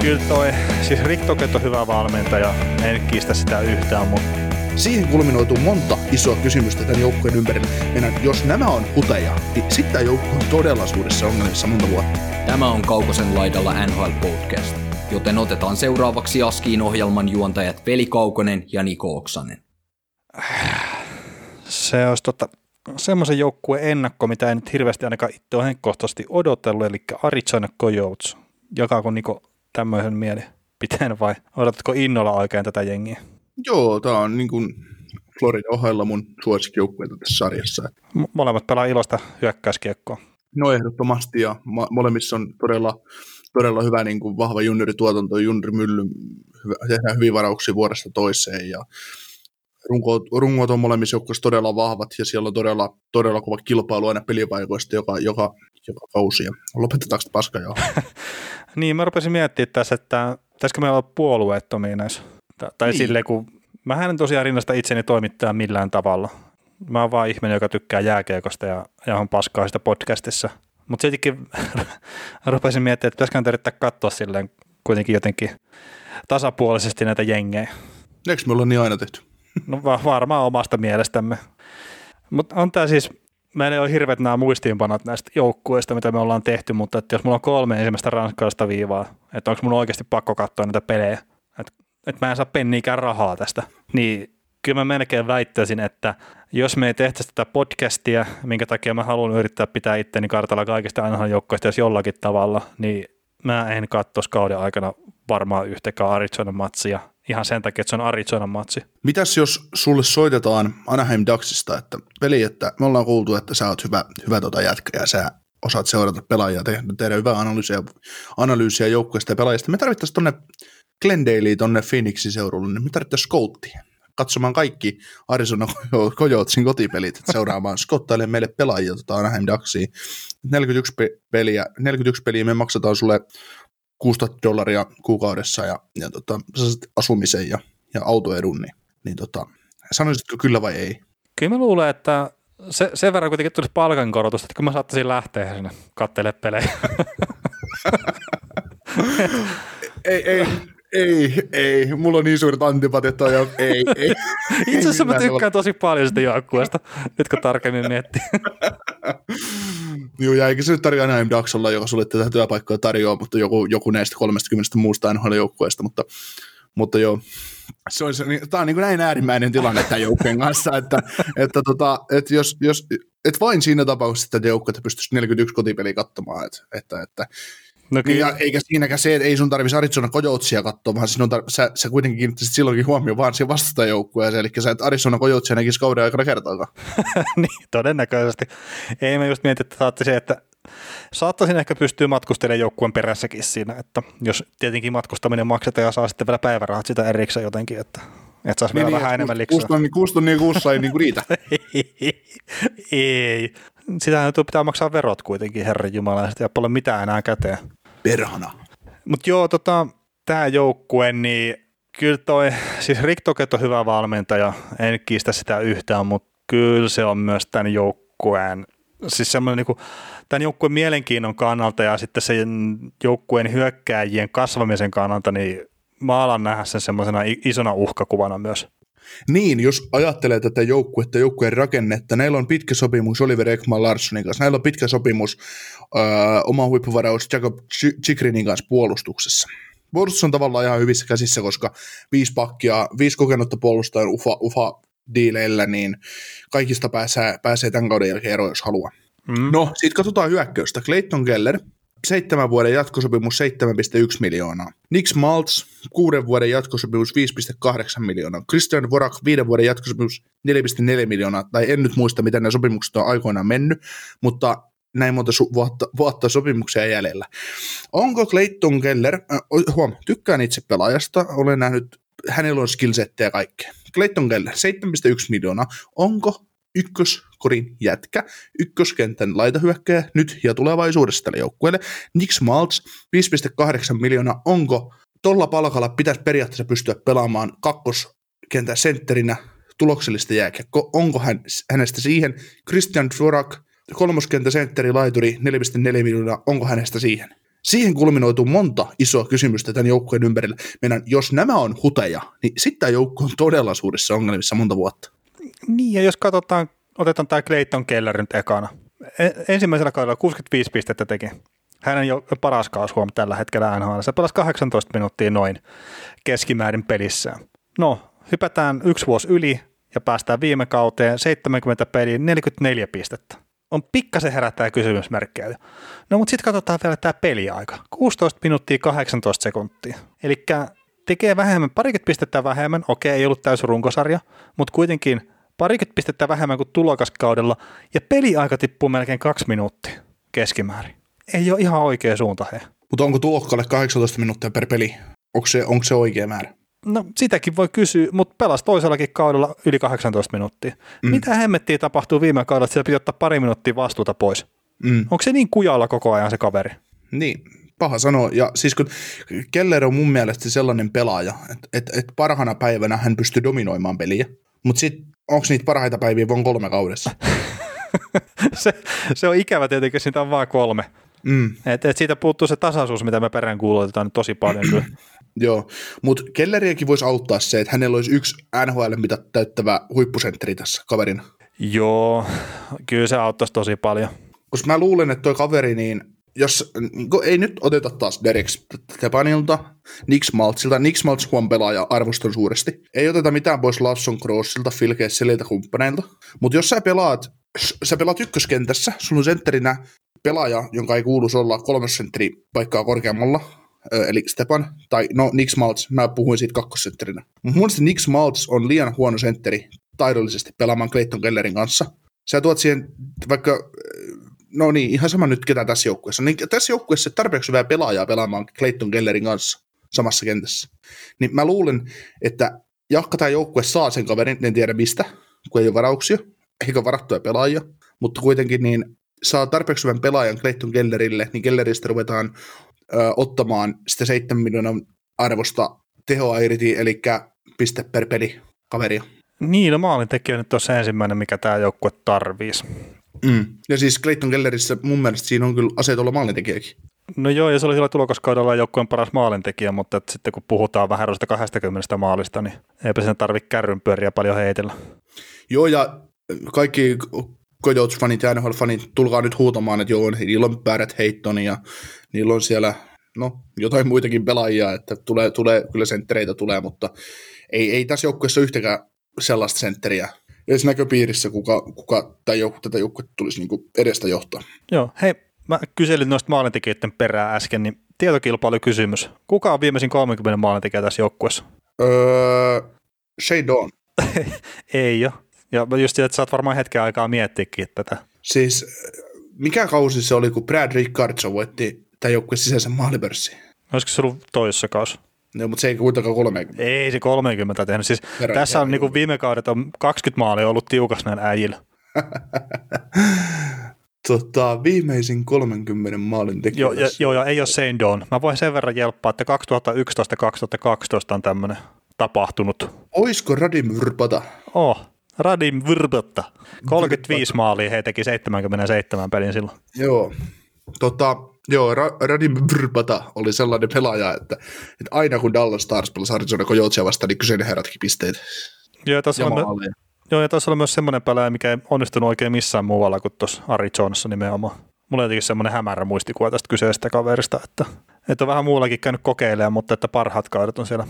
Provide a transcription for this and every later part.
Kyllä toi, siis Riktoket on hyvä valmentaja, en kiistä sitä yhtään, mutta Siihen kulminoituu monta isoa kysymystä tämän joukkueen ympärillä. Meidän, jos nämä on huteja, niin sitten tämä joukkue on todella suurissa ongelmissa monta vuotta. Tämä on Kaukosen laidalla NHL Podcast, joten otetaan seuraavaksi Askiin ohjelman juontajat Veli Kaukonen ja Niko Oksanen. se olisi tota, semmoisen joukkueen ennakko, mitä en nyt hirveästi ainakaan itse ole henkkohtaisesti odotellut, eli Arizona Coyotes. Jakaako Niko tämmöisen mielipiteen vai odotatko innolla oikein tätä jengiä? Joo, tämä on niin kuin Florida ohella mun suosikkijoukkueita tässä sarjassa. M- molemmat pelaa ilosta hyökkäyskiekkoa. No ehdottomasti ja mo- molemmissa on todella, todella hyvä niin kuin vahva juniorituotanto, juniorimylly, hyvä, tehdään hyviä varauksia vuodesta toiseen ja rungot, rungot on molemmissa joukkueissa todella vahvat ja siellä on todella, todella kova kilpailu aina pelipaikoista joka, joka, joka kausi. Lopetetaanko sitä paskaa jo? niin, mä rupesin miettimään tässä, että pitäisikö meillä olla puolueettomia näissä tai niin. silleen, kun mä en tosiaan rinnasta itseni toimittaa millään tavalla. Mä oon vaan ihminen, joka tykkää jääkiekosta ja, ja on paskaa sitä podcastissa. Mutta sittenkin rupesin miettimään, että pitäisikö yrittää katsoa silleen kuitenkin jotenkin tasapuolisesti näitä jengejä. Eikö me olla niin aina tehty? No varmaan omasta mielestämme. Mutta on tämä siis, meillä ei ole hirveät nämä muistiinpanot näistä joukkueista, mitä me ollaan tehty, mutta että jos mulla on kolme ensimmäistä ranskalaista viivaa, että onko mun oikeasti pakko katsoa näitä pelejä, että että mä en saa penniikään rahaa tästä, niin kyllä mä melkein väittäisin, että jos me ei tehtäisi tätä podcastia, minkä takia mä haluan yrittää pitää itteni kartalla kaikista aina joukkoista jos jollakin tavalla, niin mä en katsoisi kauden aikana varmaan yhtäkään Arizona matsia ihan sen takia, että se on Arizona matsi. Mitäs jos sulle soitetaan Anaheim Ducksista, että veli, että me ollaan kuultu, että sä oot hyvä, hyvä tota jätkä ja sä osaat seurata pelaajia, tehdä, tehdä hyvää analyysiä, analyysiä joukkueesta ja pelaajista. Me tarvittaisiin tuonne Glendalea tonne Phoenixin seurulle, niin me tarvittaisiin scouttia katsomaan kaikki Arizona Coyotesin kotipelit, seuraamaan, skottailee meille pelaajia tota Anaheim Ducksiin. 41 peliä, 41 peliä me maksataan sulle 6000 dollaria kuukaudessa ja, ja tota, asumisen ja, ja autoedun, niin, niin tota, sanoisitko kyllä vai ei? Kyllä mä luulen, että se, sen verran kuitenkin tulisi palkankorotusta, että kun mä saattaisin lähteä sinne kattele pelejä. ei, ei, ei, ei, mulla on niin suuret antipatiat toi, ei, ei. Itse asiassa mä tykkään tosi paljon sitä joukkueesta, nyt kun tarkemmin miettii. Joo, ja eikä se nyt tarjoa näin Daxolla, joka sulle tätä työpaikkaa tarjoaa, mutta joku, joku näistä 30 muusta NHL-joukkueesta, mutta, mutta joo, se on, niin, tämä on niin kuin näin äärimmäinen tilanne tämän joukkueen kanssa, että, että, tota, että jos, jos, et vain siinä tapauksessa, että joukkueet pystyisi 41 kotipeliä katsomaan, että, että, että No Niin, ja eikä siinäkään se, että ei sun tarvitsisi Arizona Coyotesia katsoa, vaan sinun tar- sä, sä kuitenkin kiinnittäisit silloinkin huomioon vaan siihen vastustajoukkueeseen, eli sä et Arizona Coyotesia näkisi kauden aikana kertaakaan. niin, todennäköisesti. Ei mä just mietin, että saatte se, että saattaisin ehkä pystyä matkustelemaan joukkueen perässäkin siinä, että jos tietenkin matkustaminen maksetaan ja saa sitten vielä päivärahat sitä erikseen jotenkin, että että saisi niin, vielä niin, vähän enemmän liksaa. Kuuston, kuuston niin kuussa ei niin kuin riitä. ei. Sitähän pitää maksaa verot kuitenkin, herran jumala, ja ei ole mitään enää käteen perhana. Mutta joo, tota, tämä joukkue, niin kyllä toi, siis Rick Toket on hyvä valmentaja, en kiistä sitä yhtään, mutta kyllä se on myös tämän joukkueen, siis semmoinen niin tämän joukkueen mielenkiinnon kannalta ja sitten sen joukkueen hyökkääjien kasvamisen kannalta, niin mä alan nähdä sen semmoisena isona uhkakuvana myös. Niin, jos ajattelee tätä joukkuetta, joukkueen rakennetta, näillä on pitkä sopimus Oliver Ekman Larssonin kanssa, näillä on pitkä sopimus öö, oma huippuvaraus Jacob Chikrinin kanssa puolustuksessa. Puolustus on tavallaan ihan hyvissä käsissä, koska viisi pakkia, viisi kokenutta puolustajan ufa, ufa diileillä, niin kaikista pääsee, pääsee tämän kauden jälkeen eroon, jos haluaa. Mm. No, sitten katsotaan hyökkäystä. Clayton Keller, seitsemän vuoden jatkosopimus 7,1 miljoonaa. Nick Maltz, kuuden vuoden jatkosopimus 5,8 miljoonaa. Christian Vorak, viiden vuoden jatkosopimus 4,4 miljoonaa. Tai en nyt muista, miten ne sopimukset on aikoinaan mennyt, mutta näin monta su- vuotta, vuotta sopimuksia jäljellä. Onko Clayton Keller, äh, huom, tykkään itse pelaajasta, olen nähnyt hänellä on skillsettejä kaikkea. Clayton Keller, 7,1 miljoonaa. Onko ykköskorin jätkä, ykköskentän laitahyökkäjä nyt ja tulevaisuudessa tälle joukkueelle. Nick Smaltz, 5,8 miljoonaa. Onko tuolla palkalla pitäisi periaatteessa pystyä pelaamaan kakkoskentän sentterinä tuloksellista jääkiekko? Onko hän, hänestä siihen? Christian Dvorak, kolmoskenttä sentteri laituri, 4,4 miljoonaa. Onko hänestä siihen? Siihen kulminoituu monta isoa kysymystä tämän joukkueen ympärillä. Meidän, jos nämä on huteja, niin sitten tämä joukko on todella suurissa ongelmissa monta vuotta. Niin, ja jos katsotaan, otetaan tämä Clayton Keller nyt ekana. E- ensimmäisellä kaudella 65 pistettä teki. Hänen jo paras kausi huom tällä hetkellä NHL. Se pelasi 18 minuuttia noin keskimäärin pelissään. No, hypätään yksi vuosi yli ja päästään viime kauteen 70 peliin 44 pistettä. On pikkasen herättää kysymysmerkkejä. No mutta sitten katsotaan vielä tämä peliaika. 16 minuuttia 18 sekuntia. Eli tekee vähemmän, parikymmentä pistettä vähemmän, okei ei ollut täysin runkosarja, mutta kuitenkin parikymmentä pistettä vähemmän kuin tulokaskaudella, ja peliaika tippuu melkein kaksi minuuttia keskimäärin. Ei ole ihan oikea suunta he. Mutta onko tulokkaalle 18 minuuttia per peli? Onko se, onko se oikea määrä? No sitäkin voi kysyä, mutta pelasi toisellakin kaudella yli 18 minuuttia. Mm. Mitä hemmettiä tapahtuu viime kaudella, että siellä piti ottaa pari minuuttia vastuuta pois? Mm. Onko se niin kujalla koko ajan se kaveri? Niin, paha sanoa. Ja siis kun Keller on mun mielestä sellainen pelaaja, että et, et parhana päivänä hän pystyy dominoimaan peliä, mutta sitten onko niitä parhaita päiviä vain kolme kaudessa? se, se on ikävä tietenkin, siitä on vain kolme. Mm. Et, et siitä puuttuu se tasaisuus, mitä me perään kuulutetaan nyt tosi paljon kyllä. Joo, mutta Kelleriäkin voisi auttaa se, että hänellä olisi yksi NHL, mitä täyttävä huippusentteri tässä kaverina. Joo, kyllä se auttaisi tosi paljon. Koska mä luulen, että toi kaveri, niin jos niin ei nyt oteta taas Derek Stepanilta, Nick Smaltzilta, Nick Smaltz huom pelaaja arvostan suuresti. Ei oteta mitään pois Lawson Crossilta, Phil Kesseliltä kumppaneilta. Mutta jos sä pelaat, sä pelaat ykköskentässä, sulla on sentterinä pelaaja, jonka ei kuuluisi olla kolmosentteri paikkaa korkeammalla, eli Stepan, tai no Nick Smaltz, mä puhuin siitä kakkosentterinä. Mun mielestä Nick Smaltz on liian huono sentteri taidollisesti pelaamaan Clayton Kellerin kanssa. Sä tuot siihen vaikka no niin, ihan sama nyt ketä tässä joukkueessa. Niin tässä joukkueessa tarpeeksi hyvää pelaajaa pelaamaan Clayton Kellerin kanssa samassa kentässä. Niin mä luulen, että jakka tämä joukkue saa sen kaverin, en tiedä mistä, kun ei ole varauksia, eikä varattuja pelaajia, mutta kuitenkin niin saa tarpeeksi hyvän pelaajan Clayton Kellerille, niin Kelleristä ruvetaan ö, ottamaan sitä 7 miljoonan arvosta tehoa irti, eli piste per peli kaveria. Niin, no maalintekijä nyt on se ensimmäinen, mikä tämä joukkue tarvisi. Mm. Ja siis Clayton Kellerissä mun mielestä siinä on kyllä aseet olla maalintekijäkin. No joo, ja se oli sillä tulokaskaudella joukkueen paras maalintekijä, mutta että sitten kun puhutaan vähän 20 maalista, niin eipä sen tarvitse kärryn pyöriä paljon heitellä. Joo, ja kaikki Coyotes-fanit ja NHL-fanit, tulkaa nyt huutamaan, että joo, niillä on Barrett Heiton ja niillä on siellä no, jotain muitakin pelaajia, että tulee, tulee kyllä senttereitä tulee, mutta ei, ei tässä joukkueessa yhtäkään sellaista sentteriä, edes näköpiirissä, kuka, kuka tai joku, tätä joukkuetta tulisi niin edestä johtaa. Joo, hei, mä kyselin noista maalintekijöiden perää äsken, niin kysymys. Kuka on viimeisin 30 maalintekijä tässä joukkueessa? Öö, Shane Dawn. Ei jo. Ja just että saat varmaan hetken aikaa miettiäkin tätä. Siis mikä kausi se oli, kun Brad Rickardson voitti tämän joukkueen sisäisen maalipörssin? Olisiko se ollut toisessa kausi? No, mutta se ei kuitenkaan 30. Ei se 30 tehnyt. Siis Herran, tässä on niin viime kaudet on 20 maalia ollut tiukas näin äijillä. tota, viimeisin 30 maalin tekijä. Joo, ja, joo, ja ei ole Saint Dawn. Mä voin sen verran jelppaa, että 2011-2012 on tämmöinen tapahtunut. Oisko Radim Vrbata? Oh, Radim Vrbata. 35 maalia he teki 77 pelin silloin. Joo. Tota, Joo, Radim Vrbata oli sellainen pelaaja, että, että aina kun Dallas Stars pelasi Arizona Coyotesia vastaan, niin kyseinen herätkin pisteet. Joo, ja tuossa oli, joo, ja tuossa oli myös semmoinen pelaaja, mikä ei onnistunut oikein missään muualla kuin tuossa Arizonassa nimenomaan. Mulla on jotenkin semmoinen hämärä muistikuva tästä kyseisestä kaverista, että, että on vähän muullakin käynyt kokeilemaan, mutta että parhaat kaudet on siellä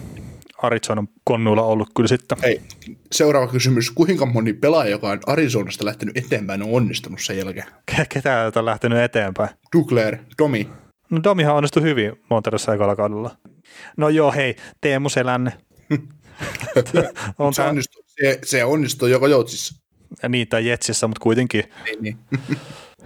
Arizonan konnuilla ollut kyllä sitten. Hei, seuraava kysymys. Kuinka moni pelaaja, joka on Arizonasta lähtenyt eteenpäin, on onnistunut sen jälkeen? Ketä on lähtenyt eteenpäin? Douglas, Domi. No Domihan onnistui hyvin Monterossa ekalla kaudella. No joo, hei, Teemu Selänne. on se, onnistui, se, se onnistui joka joutsissa. Ja niin, tai Jetsissä, mutta kuitenkin. Niin, niin.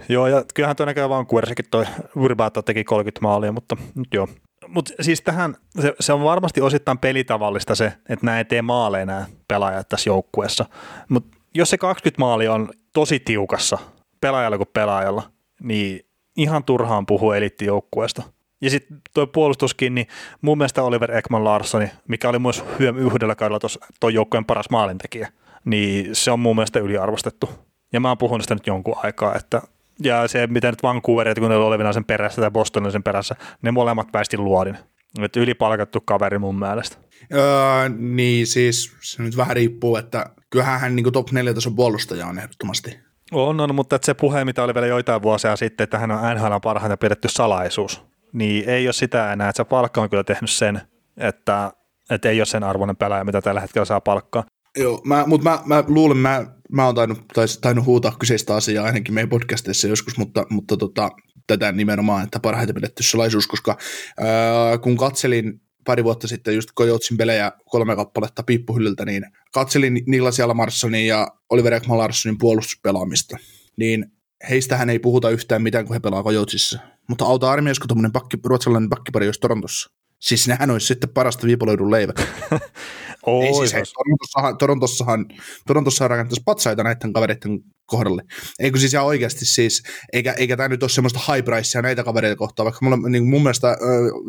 joo, ja kyllähän tuo näköjään Vancouverissakin toi Urbata teki 30 maalia, mutta nyt joo. Mutta siis tähän, se, se, on varmasti osittain pelitavallista se, että nämä ei tee maaleja nämä pelaajat tässä joukkueessa. Mutta jos se 20 maali on tosi tiukassa pelaajalla kuin pelaajalla, niin ihan turhaan puhuu elittijoukkueesta. Ja sitten tuo puolustuskin, niin mun mielestä Oliver Ekman Larssoni, mikä oli myös yhdellä kaudella tuo joukkueen paras maalintekijä, niin se on mun mielestä yliarvostettu. Ja mä oon puhunut sitä nyt jonkun aikaa, että ja se, mitä nyt Vancouver, kun ne oli sen perässä tai Boston sen perässä, ne molemmat väisti luodin. Että ylipalkattu kaveri mun mielestä. Öö, niin siis se nyt vähän riippuu, että kyllähän hän niin top 4 tason puolustaja on ehdottomasti. On, on mutta että se puhe, mitä oli vielä joitain vuosia sitten, että hän on NHL parhaiten pidetty salaisuus, niin ei ole sitä enää. Että se palkka on kyllä tehnyt sen, että, että ei ole sen arvoinen pelaaja, mitä tällä hetkellä saa palkkaa. Joo, mä, mutta mä, mä luulen, mä, mä oon tainnut, tainnut huutaa kyseistä asiaa ainakin meidän podcasteissa joskus, mutta, mutta tota, tätä nimenomaan, että parhaiten pidetty salaisuus, koska ää, kun katselin pari vuotta sitten just Kojotsin pelejä kolme kappaletta piippuhyllyltä, niin katselin Niklas Jalmarssonin ja Oliver Ekman Larssonin puolustuspelaamista, niin heistähän ei puhuta yhtään mitään, kun he pelaa Kojotsissa. Mutta auta armias, kun tuommoinen pakki, ruotsalainen pakkipari olisi Torontossa. Siis nehän olisi sitten parasta viipaloidun leivät. Oh, ei siis, hei, Torontossahan, Torontossahan, Torontossahan rakennettaisiin patsaita näiden kavereiden kohdalle. Eikö siis ihan oikeasti siis, eikä, eikä tämä nyt ole semmoista high pricea näitä kavereita kohtaan, vaikka mulla, niin mun mielestä äh,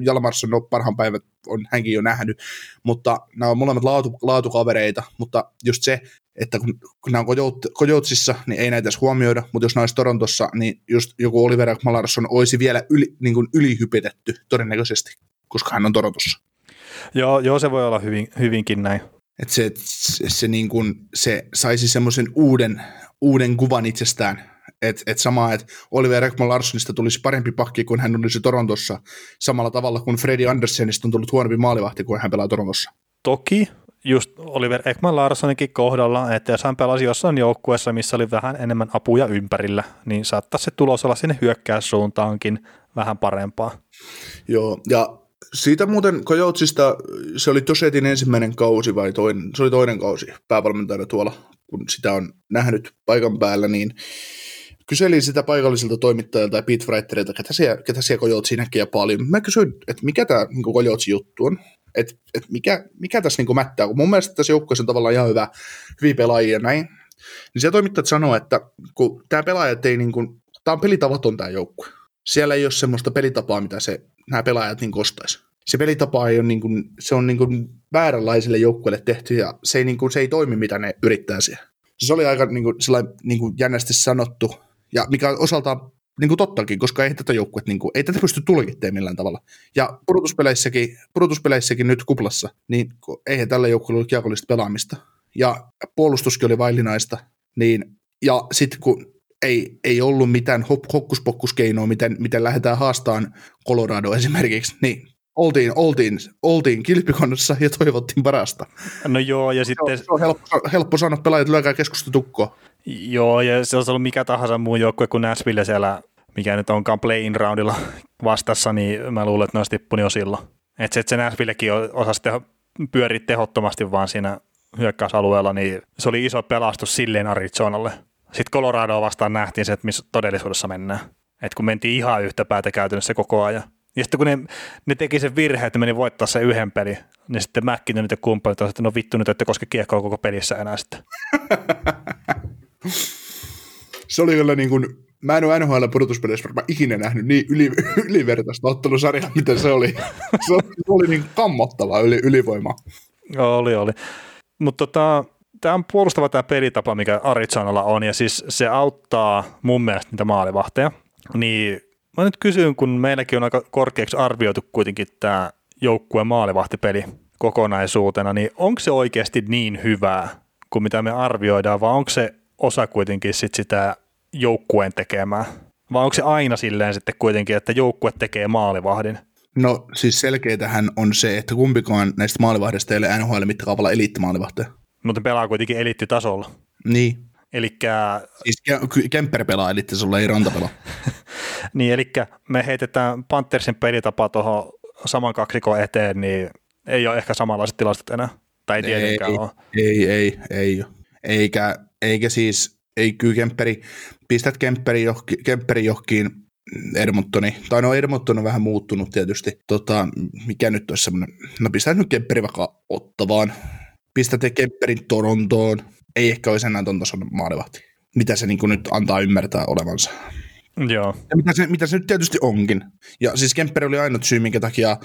Jalmarsson on parhaan päivät, on hänkin jo nähnyt, mutta nämä on molemmat laatu, laatukavereita, mutta just se, että kun, kun nämä on Kojoutsissa, niin ei näitä edes huomioida, mutta jos nämä olisi Torontossa, niin just joku Oliver Malarsson olisi vielä yli, niin kuin ylihypetetty todennäköisesti, koska hän on Torontossa. Joo, joo se voi olla hyvin, hyvinkin näin. Et se, se, se, niin kuin, se saisi semmoisen uuden, uuden kuvan itsestään, että et sama, että Oliver Ekman Larssonista tulisi parempi pakki kuin hän olisi Torontossa, samalla tavalla kuin Freddy Andersenista on tullut huonompi maalivahti kuin hän pelaa Torontossa. Toki, just Oliver Ekman Larssonikin kohdalla, että jos hän pelasi jossain joukkueessa, missä oli vähän enemmän apuja ympärillä, niin saattaisi se tulos olla sinne hyökkäyssuuntaankin vähän parempaa. Joo, ja siitä muuten Kojoutsista, se oli Tosetin ensimmäinen kausi vai toinen, se oli toinen kausi päävalmentajana tuolla, kun sitä on nähnyt paikan päällä, niin kyselin sitä paikallisilta toimittajilta ja Pete Freiterilta, ketä siellä, ketä siellä Kojoutsi näkee paljon. Mä kysyin, että mikä tämä niin Kojoutsi juttu on, että et mikä, mikä tässä niin mättää, kun mun mielestä tässä joukkueessa on tavallaan ihan hyvä, hyviä pelaajia näin, niin siellä toimittajat sanoo, että kun tämä pelaajat ei niin kuin, tämä on pelitavaton tämä joukkue. Siellä ei ole semmoista pelitapaa, mitä se nämä pelaajat niin kostaisi. Se pelitapa ei ole, niin kuin, se on niin kuin vääränlaisille joukkueille tehty ja se ei, niin kuin, se ei toimi, mitä ne yrittää siellä. Se oli aika niin kuin, niin kuin jännästi sanottu ja mikä osaltaan niin kuin tottakin, koska ei tätä joukkuetta, niin ei tätä pysty tulkitteen millään tavalla. Ja pudotuspeleissäkin, pudotuspeleissäkin nyt kuplassa, niin eihän tällä joukkueella ollut kiekollista pelaamista. Ja puolustuskin oli vaillinaista, niin ja sitten kun ei, ei ollut mitään hokkuspokkuskeinoa, miten, miten lähdetään haastamaan Colorado esimerkiksi, niin oltiin, oltiin, oltiin kilpikonnossa ja toivottiin parasta. No joo, ja sitten... Se on, se on helppo, helppo sanoa, että pelaajat lyökää keskustetukkoa. Joo, ja se olisi ollut mikä tahansa muu joukkue kuin Nashville siellä, mikä nyt onkaan play-in roundilla vastassa, niin mä luulen, että ne olisi tippunut jo silloin. Että se, että se Nashvillekin osasi teho, pyöriä tehottomasti vaan siinä hyökkäysalueella, niin se oli iso pelastus silleen Arizonalle. Sitten Coloradoa vastaan nähtiin se, että missä todellisuudessa mennään. Että kun mentiin ihan yhtä päätä käytännössä koko ajan. Ja sitten kun ne, ne teki sen virhe, että meni voittaa se yhden peli, niin sitten Mäkkinen ja kumppanit että no vittu nyt, että koske kiekkoa koko pelissä enää sitten. se oli kyllä niin kuin, mä en ole NHL pudotuspeleissä varmaan ikinä nähnyt niin yli, ylivertaista ottelusarjaa, mitä se oli. se oli, se oli niin kammottava yli, ylivoima. Oli, oli. Mutta tota, tämä on puolustava tämä pelitapa, mikä Arizonalla on, ja siis se auttaa mun mielestä niitä maalivahteja. Niin mä nyt kysyn, kun meilläkin on aika korkeaksi arvioitu kuitenkin tämä joukkueen maalivahtipeli kokonaisuutena, niin onko se oikeasti niin hyvää kuin mitä me arvioidaan, vai onko se osa kuitenkin sit sitä joukkueen tekemää? Vai onko se aina silleen sitten kuitenkin, että joukkue tekee maalivahdin? No siis selkeätähän on se, että kumpikaan näistä maalivahdista ei ole NHL mittakaavalla eliittimaalivahteja. Mutta pelaa kuitenkin eliittitasolla. Niin. Elikkä... Siis Kemper pelaa eliittitasolla, ei Ranta pelaa. niin, eli me heitetään Panthersin pelitapa tuohon saman kaksikon eteen, niin ei ole ehkä samanlaiset tilastot enää. Tai ei tietenkään ei, ole. Ei, ei, ei. Eikä, eikä siis, ei kyllä Kemperi, pistät Kemperi, johki, Kemperi johonkin Edmontoni, tai no Edmonton on vähän muuttunut tietysti, tota, mikä nyt olisi semmoinen, no pistää nyt Kemperi vaikka Ottavaan, pistätte Kemperin Torontoon, ei ehkä olisi enää ton tason maalivahti, mitä se niin nyt antaa ymmärtää olevansa. Joo. Ja mitä se, mitä se nyt tietysti onkin. Ja siis Kemper oli ainut syy, minkä takia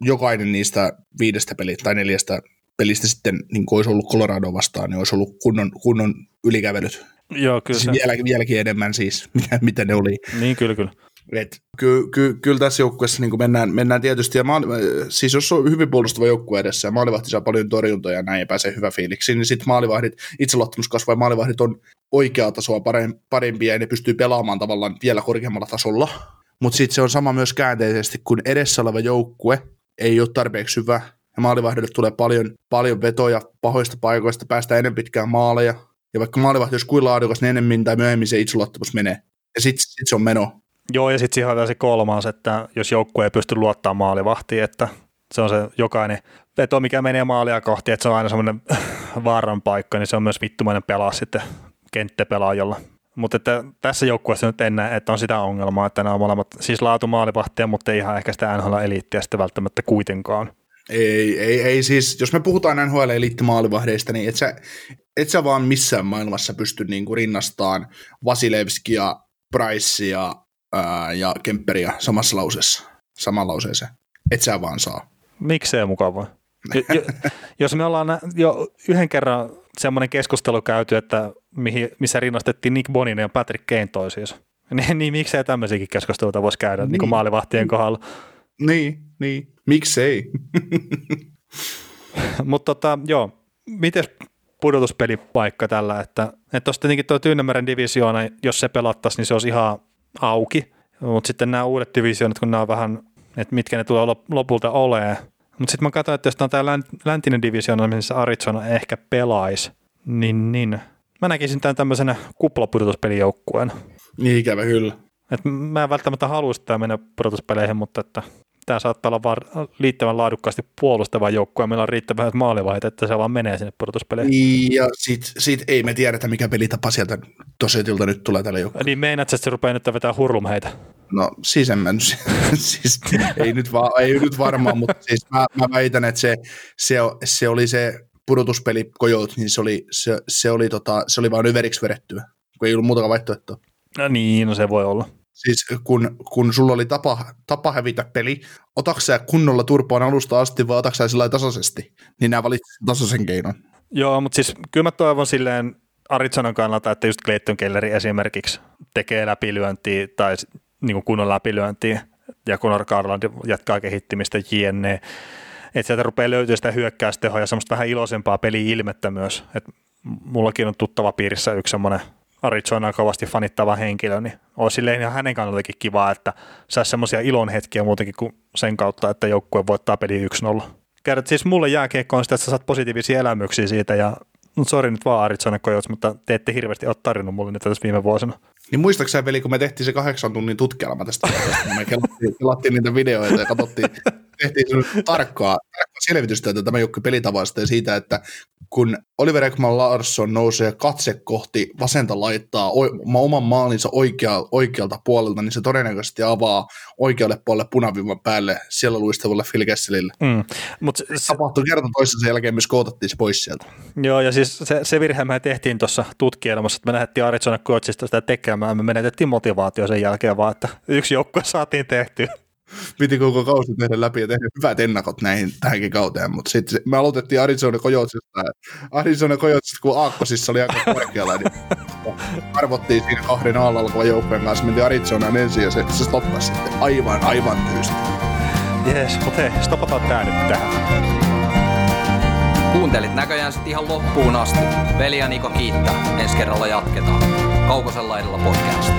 jokainen niistä viidestä pelistä tai neljästä pelistä sitten niin olisi ollut Colorado vastaan, niin olisi ollut kunnon, kunnon ylikävelyt. Joo, kyllä Siis se. vielä, vieläkin enemmän siis, mitä, mitä ne oli. Niin, kyllä, kyllä. Et ky, ky, kyllä tässä joukkueessa niin mennään, mennään tietysti, ja maali, siis jos on hyvin puolustava joukkue edessä ja maalivahti saa paljon torjuntoja ja näin ja pääsee hyvä fiiliksi, niin sitten maalivahdit, itseluottamus kasvaa ja maalivahdit on oikeaa tasoa parempia ja ne pystyy pelaamaan tavallaan vielä korkeammalla tasolla. Mutta sitten se on sama myös käänteisesti, kun edessä oleva joukkue ei ole tarpeeksi hyvä ja maalivahdille tulee paljon, paljon vetoja pahoista paikoista, päästään ennen pitkään maaleja. Ja vaikka maalivahti olisi kuin laadukas, niin enemmän tai myöhemmin se itseluottamus menee. Ja sitten sit se on meno. Joo, ja sitten siihen on se kolmas, että jos joukkue ei pysty luottamaan maalivahtiin, että se on se jokainen veto, mikä menee maalia kohti, että se on aina semmoinen vaaran paikka, niin se on myös vittumainen pelaa sitten kenttäpelaajalla. Mutta että tässä joukkueessa nyt en näe, että on sitä ongelmaa, että nämä on molemmat siis maalivahtia, mutta ei ihan ehkä sitä NHL-eliittiä sitten välttämättä kuitenkaan. Ei, ei, ei siis, jos me puhutaan NHL eliittimaalivahdeista, niin et sä, et sä vaan missään maailmassa pysty niinku rinnastamaan Vasilevskia, Pricea ää, ja Kemperiä samassa lauseessa, saman lauseeseen. Et sä vaan saa. Miksei mukavaa? Jo, jos me ollaan jo yhden kerran semmoinen keskustelu käyty, että mihin, missä rinnastettiin Nick Bonin ja Patrick Kane toisiinsa, niin, niin miksei tämmöisiäkin keskusteluita voisi käydä niin. Niin maalivahtien kohdalla. Niin, niin. Miksei? Mutta tota, joo, miten pudotuspelipaikka tällä, että tuossa tietenkin tuo Tyynemeren divisioona, jos se pelattaisiin, niin se olisi ihan auki, mutta sitten nämä uudet divisioonat, kun nämä on vähän, että mitkä ne tulee lopulta olemaan, mutta sitten mä katsoin, että jos tämä on tämä läntinen divisioona, missä Arizona ehkä pelaisi, niin, niin mä näkisin tämän tämmöisenä kuplapudotuspelijoukkueen. Niin ikävä kyllä. Et mä en välttämättä haluaisi tämä mennä pudotuspeleihin, mutta että tämä saattaa olla vaan liittävän laadukkaasti puolustava joukkue ja meillä on riittävän maalivaiheet, että se vaan menee sinne pudotuspeleihin. Niin, ja sit, sit ei me tiedetä, mikä pelitapa sieltä tosiatilta nyt tulee tälle joukkueelle. Niin meinaat, että se rupeaa nyt vetää hurlum heitä? No siis en mä nyt, siis, ei, nyt va, ei nyt varmaan, mutta siis mä, mä väitän, että se, se, se oli se pudotuspeli Kojot, niin se oli, se, se oli, tota, se oli vaan yveriksi vedettyä, kun ei ollut muutakaan vaihtoehtoa. No niin, no se voi olla. Siis kun, kun sulla oli tapa, tapa hävitä peli, otatko kunnolla turpaan alusta asti vai otatko sillä tasaisesti, niin nämä valitsivat tasaisen keinon. Joo, mutta siis kyllä mä toivon silleen Arizonan kannalta, että just Clayton Kelleri esimerkiksi tekee läpilyöntiä tai niin kuin kunnon läpilyöntiä ja Conor Garland jatkaa kehittymistä jne. Että sieltä rupeaa löytyä sitä hyökkäystehoa ja semmoista vähän iloisempaa peli-ilmettä myös. Et mullakin on tuttava piirissä yksi semmoinen Arizona kovasti fanittava henkilö, niin olisi silleen ihan hänen kannaltakin kiva, että saisi semmoisia ilonhetkiä muutenkin kuin sen kautta, että joukkue voittaa peli 1-0. Kerrot siis mulle jääkiekko on sitä, että sä saat positiivisia elämyksiä siitä ja no sori nyt vaan Arizona Coyotes, mutta te ette hirveästi ole tarjonnut mulle niitä tässä viime vuosina. Niin muistaakseni veli, kun me tehtiin se kahdeksan tunnin tutkielma tästä, me kelattiin, kelattiin niitä videoita ja katsottiin, tehtiin tarkkaa, tarkkaa selvitystä tämä joukko pelitavasta ja siitä, että kun Oliver Ekman Larsson nousee katse kohti vasenta laittaa oman maalinsa oikea, oikealta puolelta, niin se todennäköisesti avaa oikealle puolelle punaviivan päälle siellä luistavalle Phil Kesselille. Mm. Mut se, se tapahtui kerta toisensa jälkeen, myös kootattiin se pois sieltä. Joo, ja siis se, se virhe me tehtiin tuossa tutkielmassa, että me lähdettiin Arizona Coachista sitä tekemään, me menetettiin motivaatio sen jälkeen vaan, että yksi joukkue saatiin tehtyä piti koko kausi tehdä läpi ja tehdä hyvät ennakot näihin tähänkin kauteen, mutta sitten me aloitettiin Arizona Coyotesista, Arizona Coyotesista, kun Aakkosissa oli aika korkealla, niin arvottiin siinä kahden alla alkavan joukkojen kanssa, mentiin Arizonaan ensin ja se, se stoppasi sitten aivan, aivan tyysti. Jees, mutta hei, stopataan tää nyt tähän. Kuuntelit näköjään sitten ihan loppuun asti. Veli ja Niko kiittää. Ensi kerralla jatketaan. Kaukosella edellä podcast.